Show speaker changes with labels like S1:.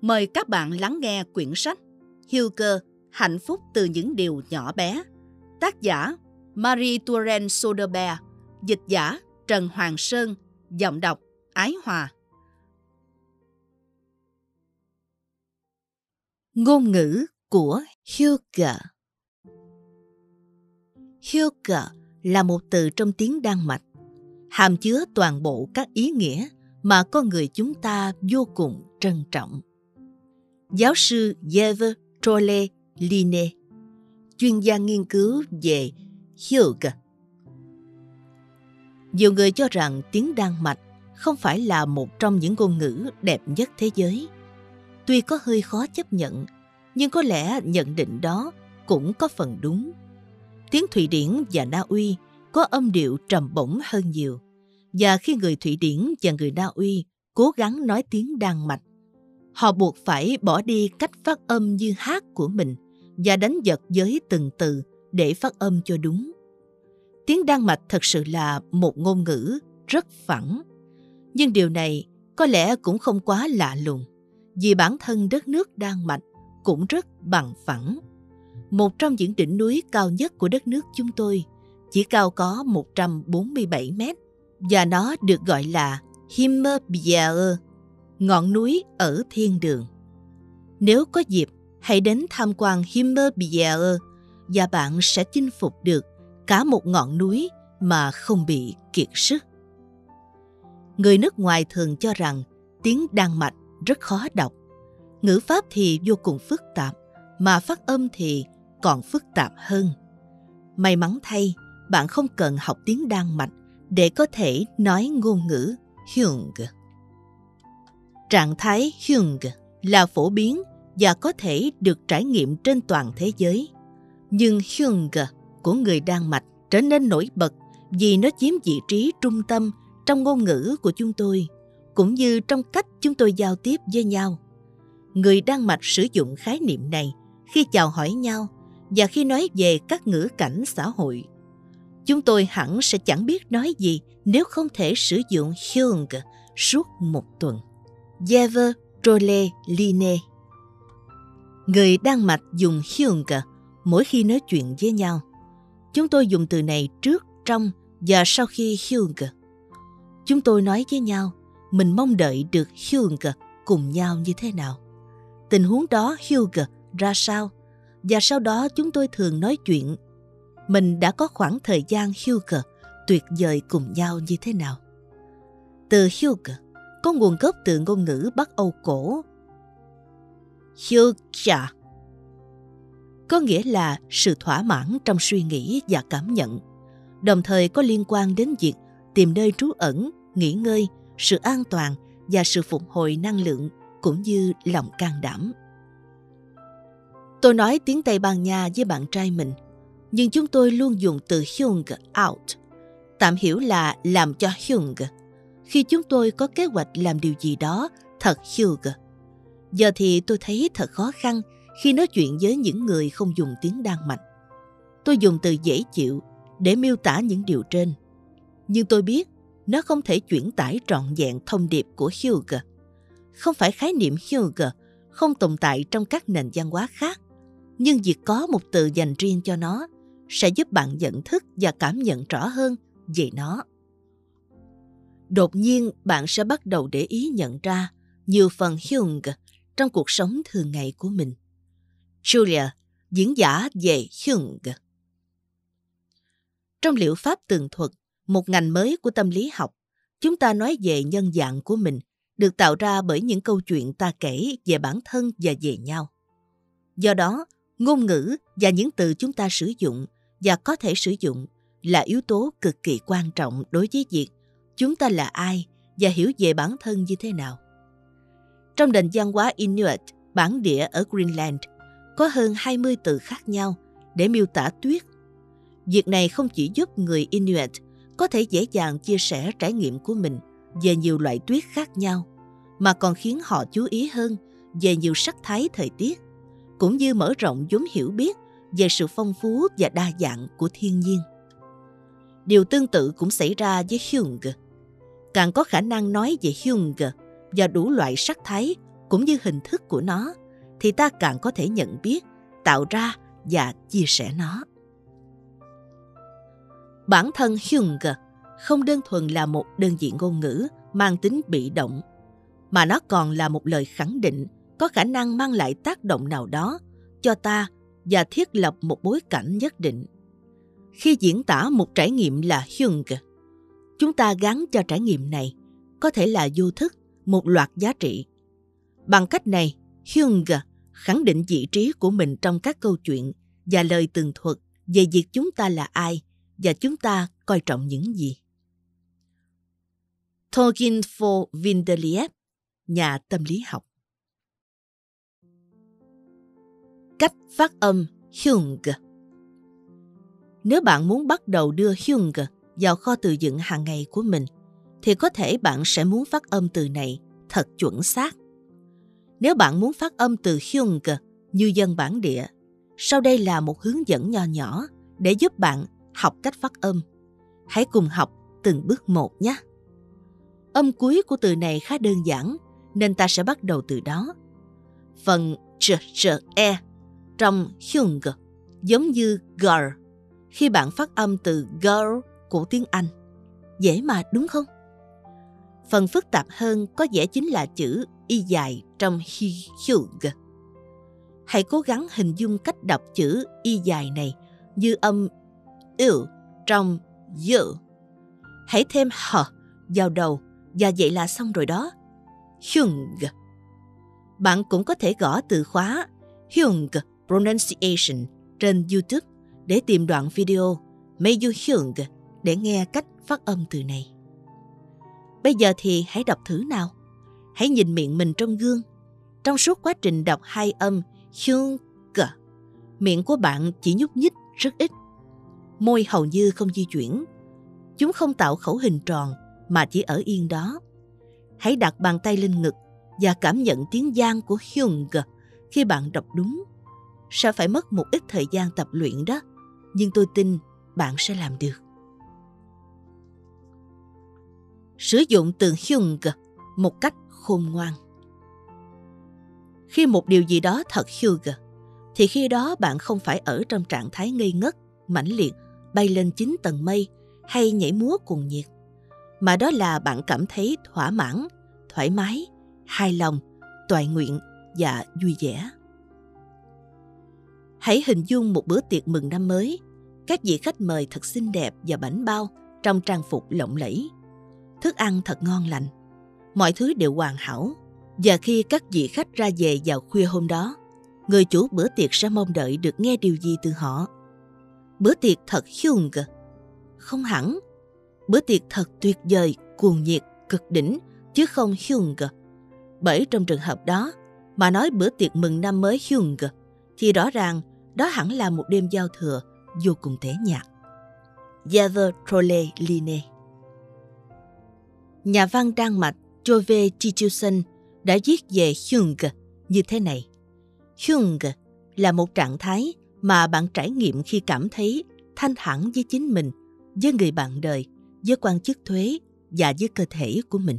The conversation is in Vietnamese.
S1: Mời các bạn lắng nghe quyển sách Hugo, Hạnh phúc từ những điều nhỏ bé. Tác giả Marie Touraine Soderbergh, dịch giả Trần Hoàng Sơn, giọng đọc Ái Hòa. Ngôn ngữ của Hugo Hugo là một từ trong tiếng Đan Mạch, hàm chứa toàn bộ các ý nghĩa mà con người chúng ta vô cùng trân trọng. Giáo sư Yves Trolle Line, chuyên gia nghiên cứu về Hygge. Nhiều người cho rằng tiếng Đan Mạch không phải là một trong những ngôn ngữ đẹp nhất thế giới. Tuy có hơi khó chấp nhận, nhưng có lẽ nhận định đó cũng có phần đúng tiếng Thụy Điển và Na Uy có âm điệu trầm bổng hơn nhiều. Và khi người Thụy Điển và người Na Uy cố gắng nói tiếng Đan Mạch, họ buộc phải bỏ đi cách phát âm như hát của mình và đánh giật với từng từ để phát âm cho đúng. Tiếng Đan Mạch thật sự là một ngôn ngữ rất phẳng. Nhưng điều này có lẽ cũng không quá lạ lùng, vì bản thân đất nước Đan Mạch cũng rất bằng phẳng một trong những đỉnh núi cao nhất của đất nước chúng tôi, chỉ cao có 147 mét và nó được gọi là Himmelsberge, ngọn núi ở thiên đường. Nếu có dịp, hãy đến tham quan Himmelsberge và bạn sẽ chinh phục được cả một ngọn núi mà không bị kiệt sức. Người nước ngoài thường cho rằng tiếng Đan Mạch rất khó đọc. Ngữ pháp thì vô cùng phức tạp, mà phát âm thì còn phức tạp hơn. May mắn thay, bạn không cần học tiếng Đan Mạch để có thể nói ngôn ngữ Hyung. Trạng thái Jung là phổ biến và có thể được trải nghiệm trên toàn thế giới. Nhưng Jung của người Đan Mạch trở nên nổi bật vì nó chiếm vị trí trung tâm trong ngôn ngữ của chúng tôi, cũng như trong cách chúng tôi giao tiếp với nhau. Người Đan Mạch sử dụng khái niệm này khi chào hỏi nhau và khi nói về các ngữ cảnh xã hội. Chúng tôi hẳn sẽ chẳng biết nói gì nếu không thể sử dụng Jung suốt một tuần. Jever Trolle Line Người Đan Mạch dùng Hyung mỗi khi nói chuyện với nhau. Chúng tôi dùng từ này trước, trong và sau khi Hyung. Chúng tôi nói với nhau, mình mong đợi được Hyung cùng nhau như thế nào. Tình huống đó Hyung ra sao và sau đó chúng tôi thường nói chuyện. Mình đã có khoảng thời gian Hyung tuyệt vời cùng nhau như thế nào. Từ Hyung có nguồn gốc từ ngôn ngữ Bắc Âu cổ. Huga có nghĩa là sự thỏa mãn trong suy nghĩ và cảm nhận, đồng thời có liên quan đến việc tìm nơi trú ẩn, nghỉ ngơi, sự an toàn và sự phục hồi năng lượng cũng như lòng can đảm. Tôi nói tiếng Tây Ban Nha với bạn trai mình, nhưng chúng tôi luôn dùng từ Hyung out, tạm hiểu là làm cho Hyung. Khi chúng tôi có kế hoạch làm điều gì đó, thật Hugh. Giờ thì tôi thấy thật khó khăn khi nói chuyện với những người không dùng tiếng Đan Mạch. Tôi dùng từ dễ chịu để miêu tả những điều trên. Nhưng tôi biết nó không thể chuyển tải trọn vẹn thông điệp của Hugh. Không phải khái niệm Hugh không tồn tại trong các nền văn hóa khác, nhưng việc có một từ dành riêng cho nó sẽ giúp bạn nhận thức và cảm nhận rõ hơn về nó. Đột nhiên bạn sẽ bắt đầu để ý nhận ra nhiều phần Jung trong cuộc sống thường ngày của mình. Julia, diễn giả về Jung. Trong liệu pháp tường thuật, một ngành mới của tâm lý học, chúng ta nói về nhân dạng của mình được tạo ra bởi những câu chuyện ta kể về bản thân và về nhau. Do đó, ngôn ngữ và những từ chúng ta sử dụng và có thể sử dụng là yếu tố cực kỳ quan trọng đối với việc chúng ta là ai và hiểu về bản thân như thế nào Trong nền văn hóa Inuit, bản địa ở Greenland, có hơn 20 từ khác nhau để miêu tả tuyết. Việc này không chỉ giúp người Inuit có thể dễ dàng chia sẻ trải nghiệm của mình về nhiều loại tuyết khác nhau, mà còn khiến họ chú ý hơn về nhiều sắc thái thời tiết, cũng như mở rộng vốn hiểu biết về sự phong phú và đa dạng của thiên nhiên. Điều tương tự cũng xảy ra với Hyung. Càng có khả năng nói về Jung và đủ loại sắc thái cũng như hình thức của nó, thì ta càng có thể nhận biết, tạo ra và chia sẻ nó. Bản thân Jung không đơn thuần là một đơn vị ngôn ngữ mang tính bị động, mà nó còn là một lời khẳng định có khả năng mang lại tác động nào đó cho ta và thiết lập một bối cảnh nhất định. Khi diễn tả một trải nghiệm là Jung, chúng ta gắn cho trải nghiệm này có thể là vô thức một loạt giá trị. Bằng cách này, Hyung khẳng định vị trí của mình trong các câu chuyện và lời tường thuật về việc chúng ta là ai và chúng ta coi trọng những gì. Tolkien for Vindeliev, nhà tâm lý học Cách phát âm Hyung Nếu bạn muốn bắt đầu đưa Hyung vào kho từ dựng hàng ngày của mình, thì có thể bạn sẽ muốn phát âm từ này thật chuẩn xác. Nếu bạn muốn phát âm từ Hyung như dân bản địa, sau đây là một hướng dẫn nho nhỏ để giúp bạn học cách phát âm. Hãy cùng học từng bước một nhé. Âm cuối của từ này khá đơn giản, nên ta sẽ bắt đầu từ đó. Phần ch, ch, e trong Hyung giống như girl khi bạn phát âm từ girl của tiếng Anh. Dễ mà, đúng không? Phần phức tạp hơn có vẻ chính là chữ y dài trong hug. Hãy cố gắng hình dung cách đọc chữ y dài này như âm yêu trong dự. Hãy thêm h vào đầu và vậy là xong rồi đó. Hyung. Bạn cũng có thể gõ từ khóa Hyung Pronunciation trên YouTube để tìm đoạn video May You Hyung để nghe cách phát âm từ này. Bây giờ thì hãy đọc thử nào. Hãy nhìn miệng mình trong gương. Trong suốt quá trình đọc hai âm Hyung miệng của bạn chỉ nhúc nhích rất ít. Môi hầu như không di chuyển. Chúng không tạo khẩu hình tròn mà chỉ ở yên đó. Hãy đặt bàn tay lên ngực và cảm nhận tiếng gian của Hyung khi bạn đọc đúng. Sẽ phải mất một ít thời gian tập luyện đó, nhưng tôi tin bạn sẽ làm được. Sử dụng từ Hyung một cách khôn ngoan. Khi một điều gì đó thật Hyung, thì khi đó bạn không phải ở trong trạng thái ngây ngất, mãnh liệt, bay lên chín tầng mây hay nhảy múa cuồng nhiệt mà đó là bạn cảm thấy thỏa mãn, thoải mái, hài lòng, toại nguyện và vui vẻ. Hãy hình dung một bữa tiệc mừng năm mới, các vị khách mời thật xinh đẹp và bảnh bao trong trang phục lộng lẫy. Thức ăn thật ngon lành, mọi thứ đều hoàn hảo. Và khi các vị khách ra về vào khuya hôm đó, người chủ bữa tiệc sẽ mong đợi được nghe điều gì từ họ. Bữa tiệc thật hung Không hẳn, bữa tiệc thật tuyệt vời, cuồng nhiệt, cực đỉnh, chứ không Hyung. Bởi trong trường hợp đó, mà nói bữa tiệc mừng năm mới Hyung, thì rõ ràng đó hẳn là một đêm giao thừa vô cùng tẻ nhạt. Gather Trolle Line Nhà văn Đan Mạch Jove Chichusen đã viết về Hyung như thế này. Hyung là một trạng thái mà bạn trải nghiệm khi cảm thấy thanh thản với chính mình, với người bạn đời với quan chức thuế và với cơ thể của mình.